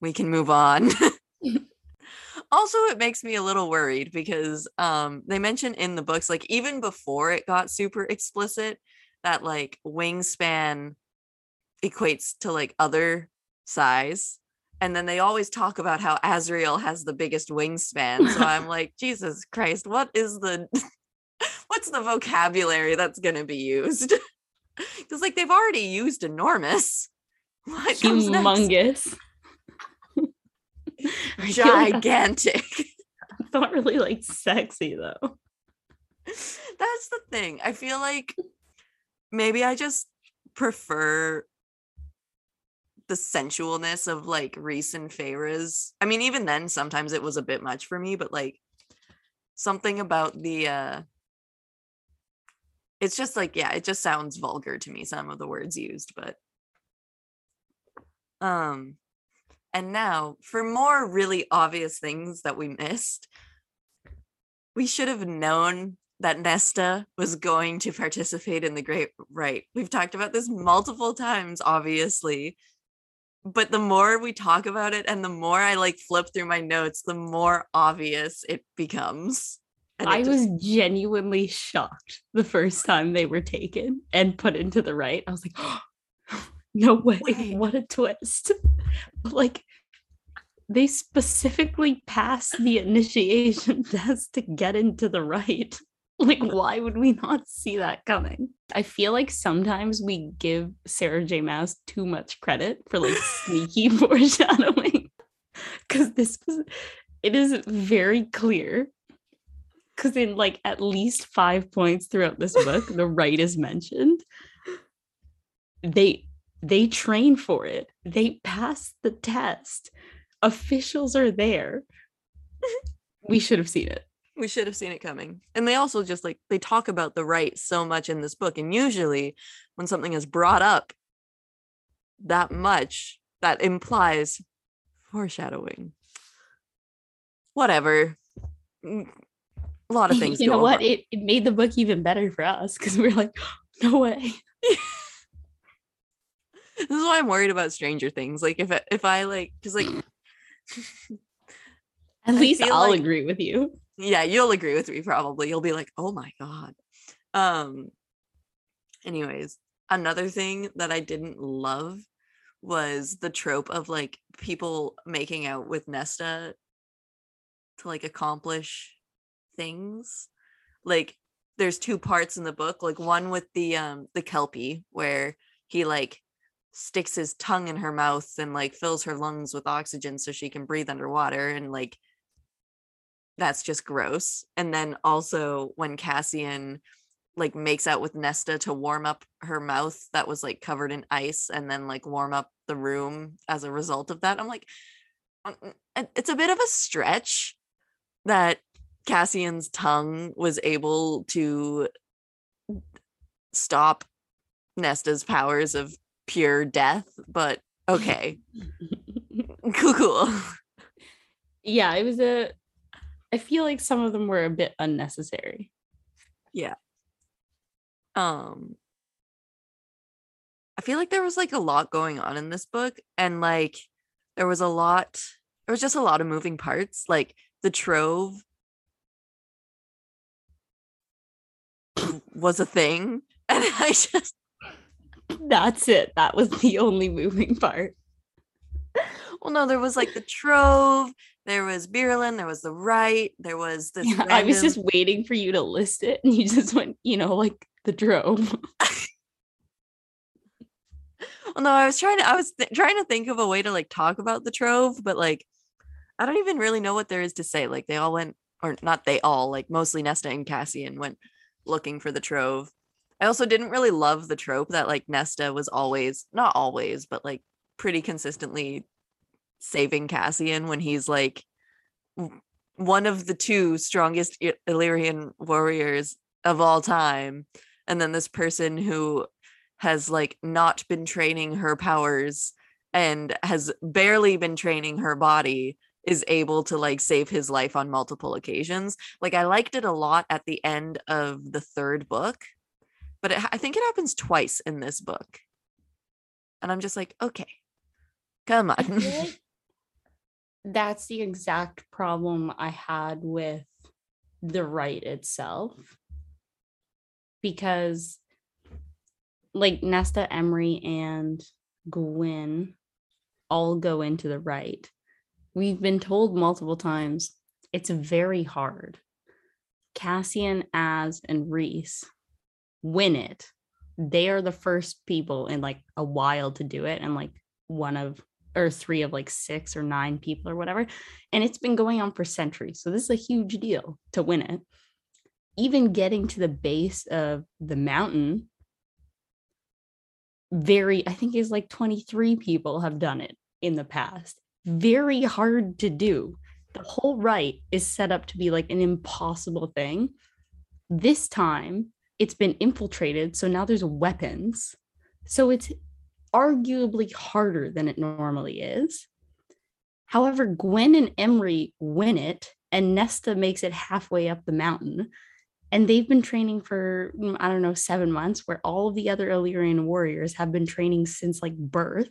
We can move on. also it makes me a little worried because um they mention in the books like even before it got super explicit that like wingspan equates to like other size and then they always talk about how Azriel has the biggest wingspan so i'm like jesus christ what is the what's the vocabulary that's going to be used because like they've already used enormous what humongous gigantic. it's not really like sexy though. That's the thing. I feel like maybe I just prefer the sensualness of like Rhys and Feyre's. I mean, even then, sometimes it was a bit much for me, but like something about the uh it's just like, yeah, it just sounds vulgar to me, some of the words used, but um and now, for more really obvious things that we missed, we should have known that Nesta was going to participate in the Great Rite. We've talked about this multiple times, obviously. But the more we talk about it and the more I like flip through my notes, the more obvious it becomes. And I just... was genuinely shocked the first time they were taken and put into the rite. I was like, oh, no way. Wait. What a twist. like they specifically pass the initiation test to get into the rite. Like, why would we not see that coming? I feel like sometimes we give Sarah J. Maas too much credit for like sneaky foreshadowing. Cause this was it is very clear. Cause in like at least five points throughout this book, the rite is mentioned. They they train for it. They pass the test. Officials are there. we should have seen it. We should have seen it coming. And they also just like they talk about the rite so much in this book. And usually when something is brought up that much, that implies foreshadowing. Whatever. Mm, a lot of things. You know what? It, it made the book even better for us because we are like, no way. this is why I'm worried about Stranger Things. Like if if I like because like at least I'll like, agree with you. Yeah, you'll agree with me probably. You'll be like, oh my god. Um. Anyways, another thing that I didn't love was the trope of like people making out with Nesta to like accomplish things. Like there's two parts in the book, like one with the um the Kelpie where he like sticks his tongue in her mouth and like fills her lungs with oxygen so she can breathe underwater and like that's just gross and then also when cassian like makes out with nesta to warm up her mouth that was like covered in ice and then like warm up the room as a result of that i'm like mm, mm, it's a bit of a stretch that cassian's tongue was able to stop nesta's powers of pure death, but okay. cool, cool. Yeah, it was a I feel like some of them were a bit unnecessary. Yeah. Um I feel like there was like a lot going on in this book and like there was a lot there was just a lot of moving parts like the trove was a thing and I just That's it. That was the only moving part. well no there was like the trove there was Birlin there was the rite there was this Yeah, I was just waiting for you to list it and you just went, you know, like the drove. Well, no, I was trying to I was th- trying to think of a way to like talk about the trove, but like I don't even really know what there is to say. Like they all went or not they all, like mostly Nesta and Cassian went looking for the trove. I also didn't really love the trope that like Nesta was always not always, but like pretty consistently saving Cassian when he's like one of the two strongest Illyrian warriors of all time. And then this person who has like not been training her powers and has barely been training her body is able to like save his life on multiple occasions. Like I liked it a lot at the end of the third book, but it, I think it happens twice in this book. And I'm just like, okay, come I feel on. like that's the exact problem I had with the rite itself. Because like Nesta, Emery, and Gwyn all go into the rite. We've been told multiple times it's very hard. Cassian, Az, and Rhys win it. They are the first people in like a while to do it, and like one of or three of like six or nine people or whatever. And it's been going on for centuries. So this is a huge deal to win it. Even getting to the base of the mountain, very, I think is like 23 people have done it in the past. Very hard to do. The whole rite is set up to be like an impossible thing. This time it's been infiltrated. So now there's weapons. So it's arguably harder than it normally is. However, Gwyn and Emery win it, and Nesta makes it halfway up the mountain. And they've been training for, mm, I don't know, seven months, where all of the other Illyrian warriors have been training since like birth.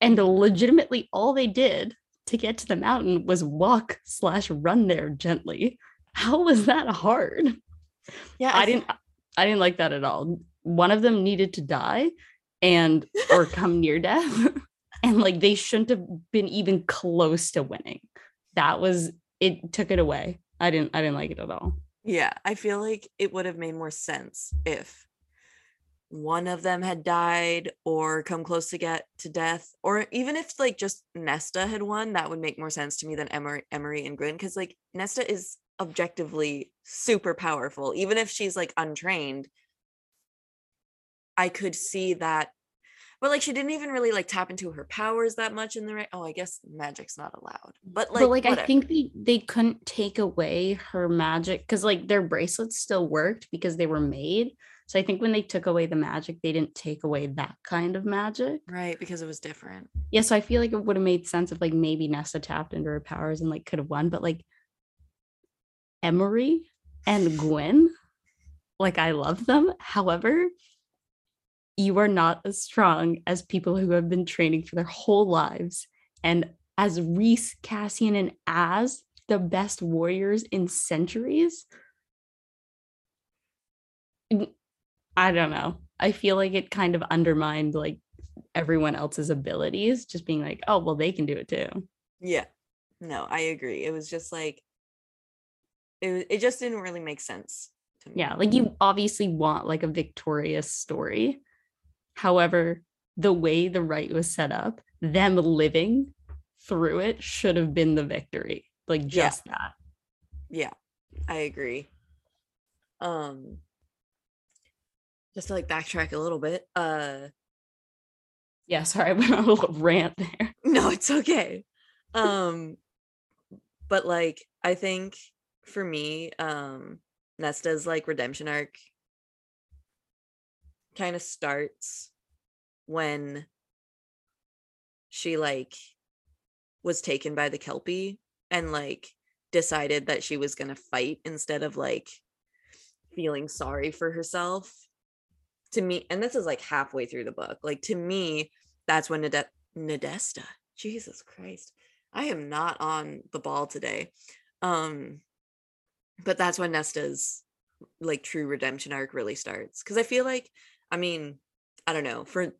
And legitimately, all they did to get to the mountain was walk slash run there gently. How was that hard? Yeah, I thi- didn't I didn't like that at all. One of them needed to die and or come near death. And like they shouldn't have been even close to winning. That was it took it away. I didn't I didn't like it at all. Yeah, I feel like it would have made more sense if one of them had died or come close to get to death, or even if like just Nesta had won, that would make more sense to me than Emery, Emery and Gwyn, because like Nesta is objectively super powerful, even if she's like untrained. I could see that, but like she didn't even really like tap into her powers that much in the rite. Oh, I guess magic's not allowed, but like, but like I think they they couldn't take away her magic because like their bracelets still worked because they were made. So I think when they took away the magic, they didn't take away that kind of magic. right because it was different. Yeah, so I feel like it would have made sense if like maybe Nesta tapped into her powers and like could have won, but like Emery and Gwyn, like I love them. However, you are not as strong as people who have been training for their whole lives. And as Rhys, Cassian, and Az, the best warriors in centuries. I don't know. I feel like it kind of undermined like everyone else's abilities, just being like, oh, well, they can do it too. Yeah. No, I agree. It was just like it it just didn't really make sense to me. Yeah, like you obviously want like a victorious story. However, the way the rite was set up, them living through it should have been the victory. Like Yeah. just that. Yeah. I agree. Um just to like backtrack a little bit. Uh Yeah, sorry, I went on a little rant there. no, it's okay. Um but like I think for me, um Nesta's like redemption arc kind of starts when she like was taken by the kelpie and like decided that she was going to fight instead of like feeling sorry for herself to me, and this is like halfway through the book. Like to me, that's when Nade- Nadesta. Jesus Christ, I am not on the ball today. Um, but that's when Nesta's like true redemption arc really starts. Because I feel like, I mean, I don't know, for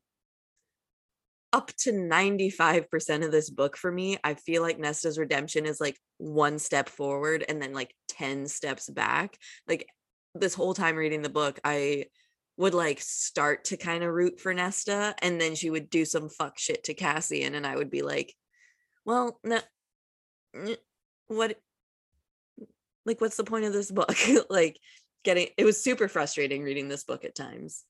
up to 95% of this book for me, I feel like Nesta's redemption is like one step forward and then like 10 steps back. Like this whole time reading the book, I would like start to kind of root for Nesta and then she would do some fuck shit to Cassian and I would be like, well, no, what like what's the point of this book? like getting it was super frustrating reading this book at times.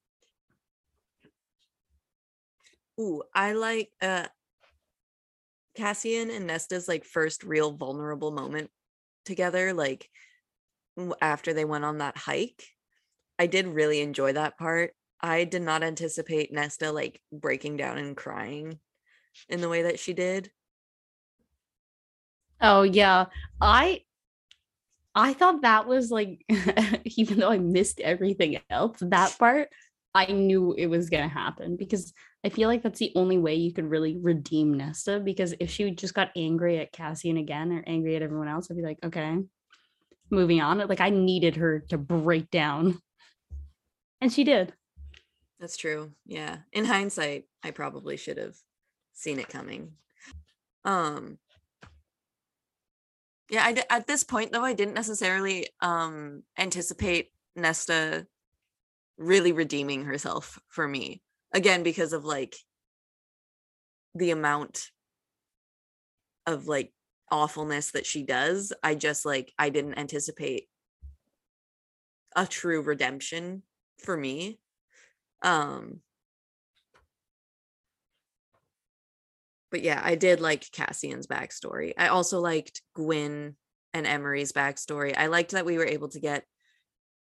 Ooh, I like uh Cassian and Nesta's like first real vulnerable moment together, like after they went on that hike. I did really enjoy that part. I did not anticipate Nesta like breaking down and crying in the way that she did. Oh yeah. I I thought that was like even though I missed everything else, that part I knew it was going to happen because I feel like that's the only way you could really redeem Nesta. Because if she just got angry at Cassian again or angry at everyone else, I'd be like, okay, moving on. Like I needed her to break down. And she did. That's true. Yeah. In hindsight, I probably should have seen it coming. Um yeah, I, at this point though, I didn't necessarily um anticipate Nesta really redeeming herself for me again because of like the amount of like awfulness that she does i just like i didn't anticipate a true redemption for me um but yeah i did like cassian's backstory. I also liked gwyn and emery's backstory. I liked that we were able to get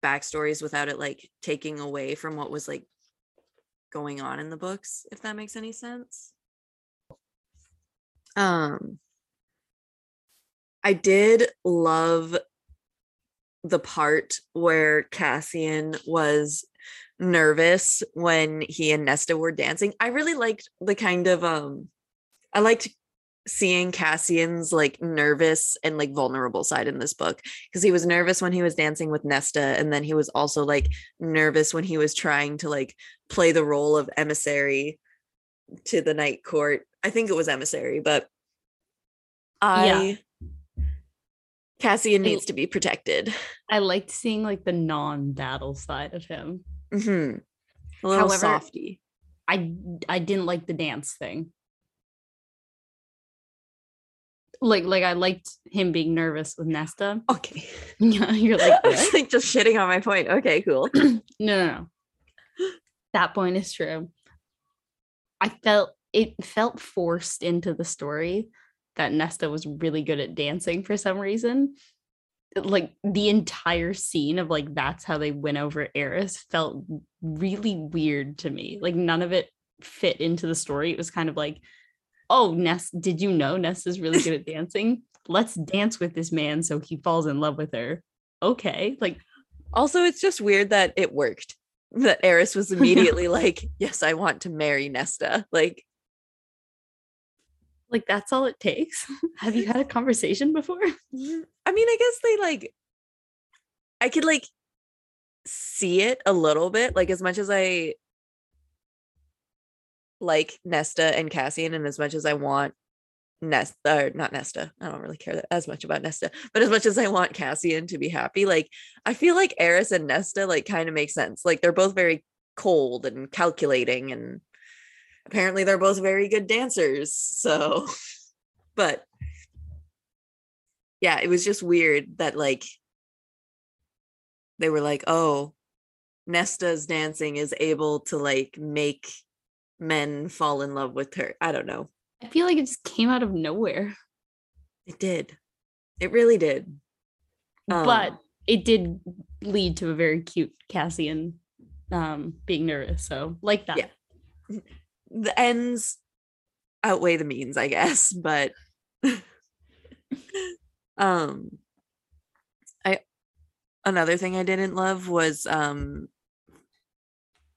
backstories without it like taking away from what was like going on in the books if that makes any sense. Um i did love the part where cassian was nervous when he and nesta were dancing. I really liked the kind of um i liked seeing Cassian's like nervous and like vulnerable side in this book because he was nervous when he was dancing with Nesta and then he was also like nervous when he was trying to like play the role of emissary to the night court. I think it was emissary, but I yeah. Cassian needs to be protected. I liked seeing like the non-battle side of him. Mm-hmm. A little However, softy. I I didn't like the dance thing like like I liked him being nervous with Nesta. Okay. Yeah, you're like, like just shitting on my point. Okay, cool. no, no, no. That point is true. I felt it felt forced into the story that Nesta was really good at dancing for some reason. Like the entire scene of like that's how they went over Eris felt really weird to me. Like none of it fit into the story. It was kind of like oh, Ness, did you know Ness is really good at dancing? Let's dance with this man so he falls in love with her. Okay. Like, also, it's just weird that it worked. That Eris was immediately like, yes, I want to marry Nesta. Like, like that's all it takes. Have you had a conversation before? Mm, I mean, I guess they like I could like see it a little bit, like as much as I like Nesta and Cassian, and as much as I want Nesta, or uh, not Nesta, I don't really care as much about Nesta, but as much as I want Cassian to be happy, like I feel like Eris and Nesta like kind of make sense. Like they're both very cold and calculating, and apparently they're both very good dancers. So, but yeah, it was just weird that like they were like, oh, Nesta's dancing is able to like make men fall in love with her. I don't know. I feel like it just came out of nowhere. It did. It really did. Um, but it did lead to a very cute Cassian um being nervous. So like that. Yeah. The ends outweigh the means, I guess, but um I another thing I didn't love was um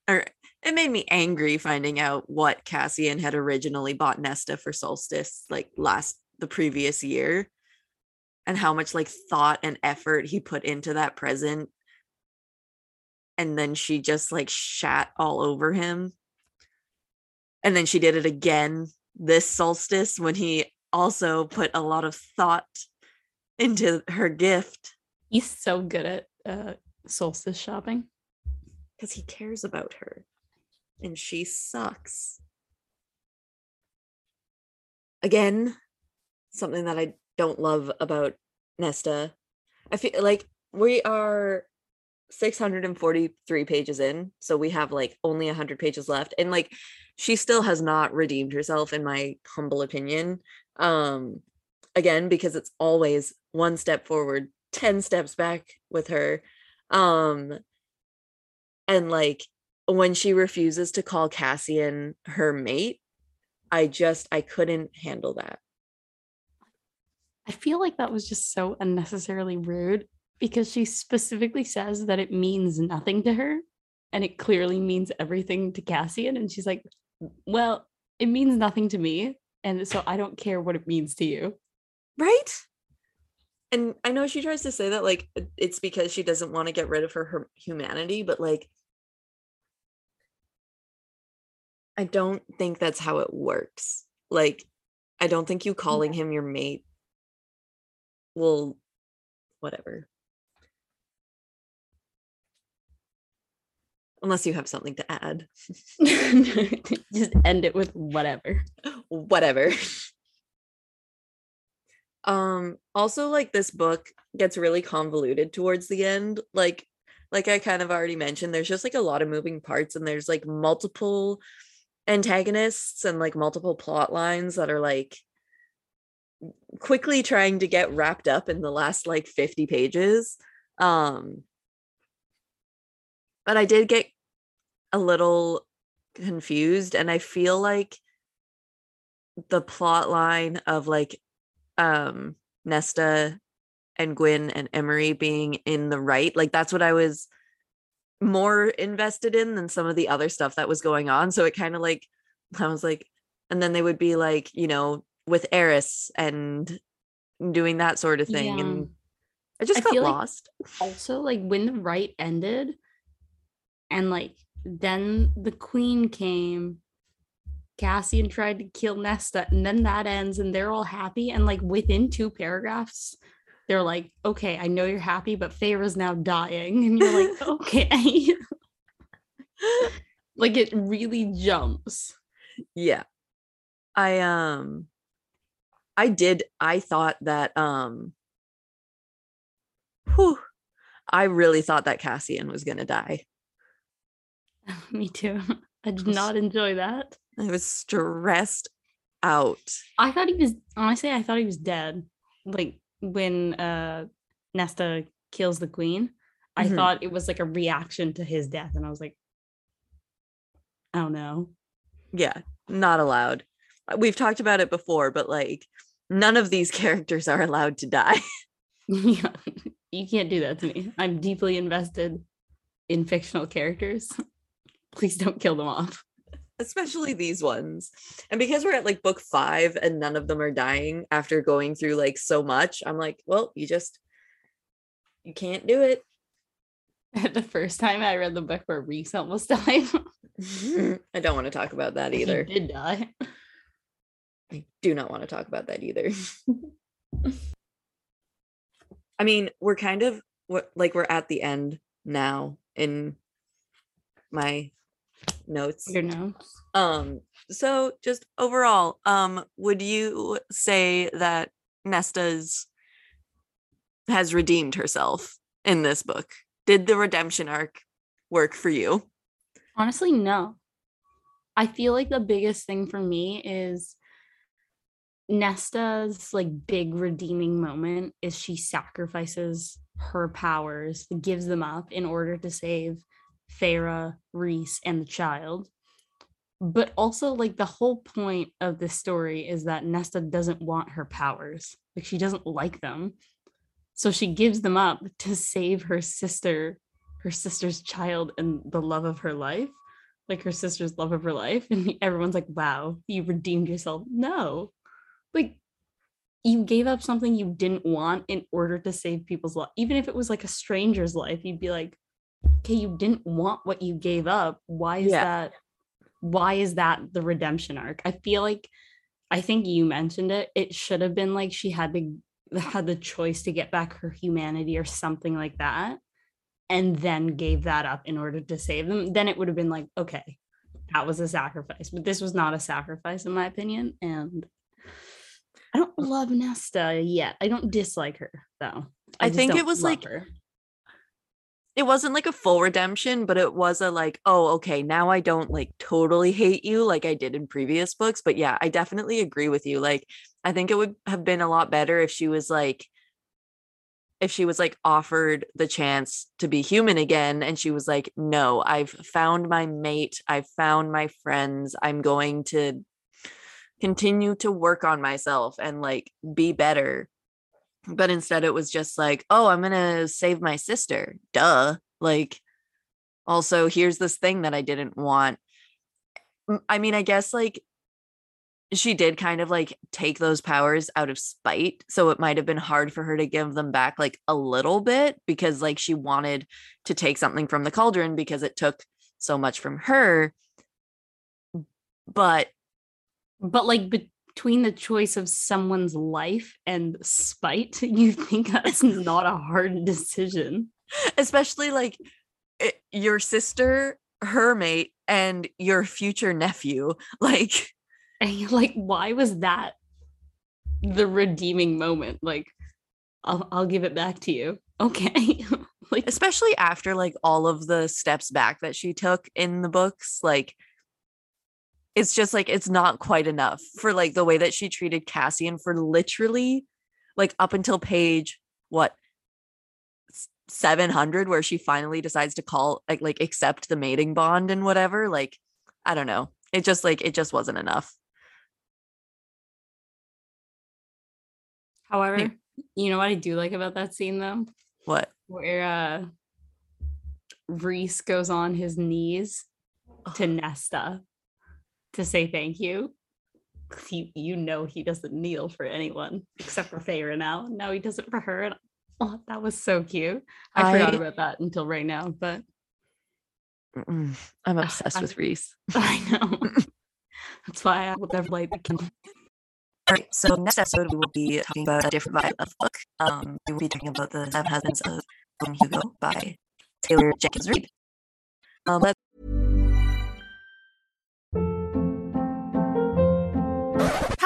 or it made me angry finding out what Cassian had originally bought Nesta for Solstice like last the previous year and how much like thought and effort he put into that present. And then she just like shat all over him. And then she did it again this solstice when he also put a lot of thought into her gift. He's so good at uh, solstice shopping. because he cares about her and she sucks. Again something that i don't love about nesta. I feel like we are 643 pages in so we have like only 100 pages left and like she still has not redeemed herself in my humble opinion. Um again because it's always one step forward 10 steps back with her. Um and like when she refuses to call Cassian her mate I just I couldn't handle that I feel like that was just so unnecessarily rude because she specifically says that it means nothing to her and it clearly means everything to Cassian. And she's like, well, it means nothing to me. And so I don't care what it means to you. right and i know she tries to say that like it's because she doesn't want to get rid of her, her humanity but like i don't think that's how it works. Like i don't think you calling him your mate will whatever. Unless you have something to add. Just end it with whatever. whatever. Um also like this book gets really convoluted towards the end. Like like i kind of already mentioned there's just like a lot of moving parts and there's like multiple antagonists and like multiple plot lines that are like quickly trying to get wrapped up in the last like 50 pages um but i did get a little confused and i feel like the plot line of like um Nesta and Gwyn and Emery being in the rite like that's what I was more invested in than some of the other stuff that was going on so it kind of like I was like and then they would be like you know with Eris and doing that sort of thing Yeah. and I just I got feel like- lost Also, like when the rite ended and like then the queen came, Cassian tried to kill Nesta, and then that ends and they're all happy. And like within two paragraphs, they're like, okay, I know you're happy, but Feyre's now dying. And you're like, okay. like it really jumps. yeah i um i did i thought that um whew, i really thought that cassian was gonna die Me too. I did not enjoy that. i was stressed out I thought he was honestly, I thought he was dead. Like when uh Nesta kills the queen. I Mhm. thought it was like a reaction to his death, and I was like, oh no. yeah not allowed we've talked about it before but like none of these characters are allowed to die Yeah, you can't do that to me. I'm deeply invested in fictional characters. Please don't kill them off. Especially these ones and because we're at like book five and none of them are dying after going through like so much i'm like well you just you can't do it At the first time I read the book where Rhys almost died, I don't want to talk about that he either. did die. I do not want to talk about that either. I mean, we're kind of what like we're at the end now in my notes. Your notes. Um so just overall, um would you say that Nesta's has redeemed herself in this book? Did the redemption arc work for you? Honestly, no. I feel like the biggest thing for me is Nesta's like big redeeming moment is she sacrifices her powers, gives them up in order to save Feyre, Rhys, and the child. But also, like, the whole point of this story is that Nesta doesn't want her powers. Like, she doesn't like them. So she gives them up to save her sister, her sister's child, and the love of her life. like her sister's love of her life and everyone's like wow you redeemed yourself no like you gave up something you didn't want in order to save people's life even if it was like a stranger's life you'd be like okay you didn't want what you gave up. Why is Yeah. that why is that the redemption arc? I feel like i think you mentioned it. It should have been like she had to had the choice to get back her humanity or something like that and then gave that up in order to save them. Then it would have been like okay that was a sacrifice. But this was not a sacrifice in my opinion and i don't love nesta yet. I don't dislike her though. I just think it was, like, her. It wasn't like a full redemption, but it was a like, oh, okay, now I don't like totally hate you like I did in previous books. But yeah, I definitely agree with you. Like, I think it would have been a lot better if she was like, if she was like offered the chance to be human again and she was like, no, I've found my mate, I've found my friends, I'm going to continue to work on myself and like be better but instead it was just like oh i'm gonna save my sister duh like also here's this thing that i didn't want. I mean i guess like she did kind of like take those powers out of spite so it might have been hard for her to give them back like a little bit because like she wanted to take something from the cauldron because it took so much from her. But but like between the choice of someone's life and spite you think that's not a hard decision. Especially like it, your sister her mate and your future nephew like and you're like why was that the redeeming moment? Like i'll, I'll give it back to you. Okay. Like especially after like all of the steps back that she took in the books like it's just like it's not quite enough for like the way that she treated Cassian for literally like up until page what 700 where she finally decides to call like like accept the mating bond and whatever like I don't know. It just like it just wasn't enough. However you know what i do like about that scene though? What? Where uh Rhys goes on his knees to nesta to say thank you. he, you know he doesn't kneel for anyone except for Feyre now. Now he does it for her. And oh, that was so cute. I, forgot about that until right now, but Mm-mm. I'm obsessed I- with Rhys I know. That's why I will never light the candle. All right, so next episode we will be talking about a different vibe of book. Um, we will be talking about the Seven Husbands of Gwen Hugo by Taylor Jenkins Reid. Um,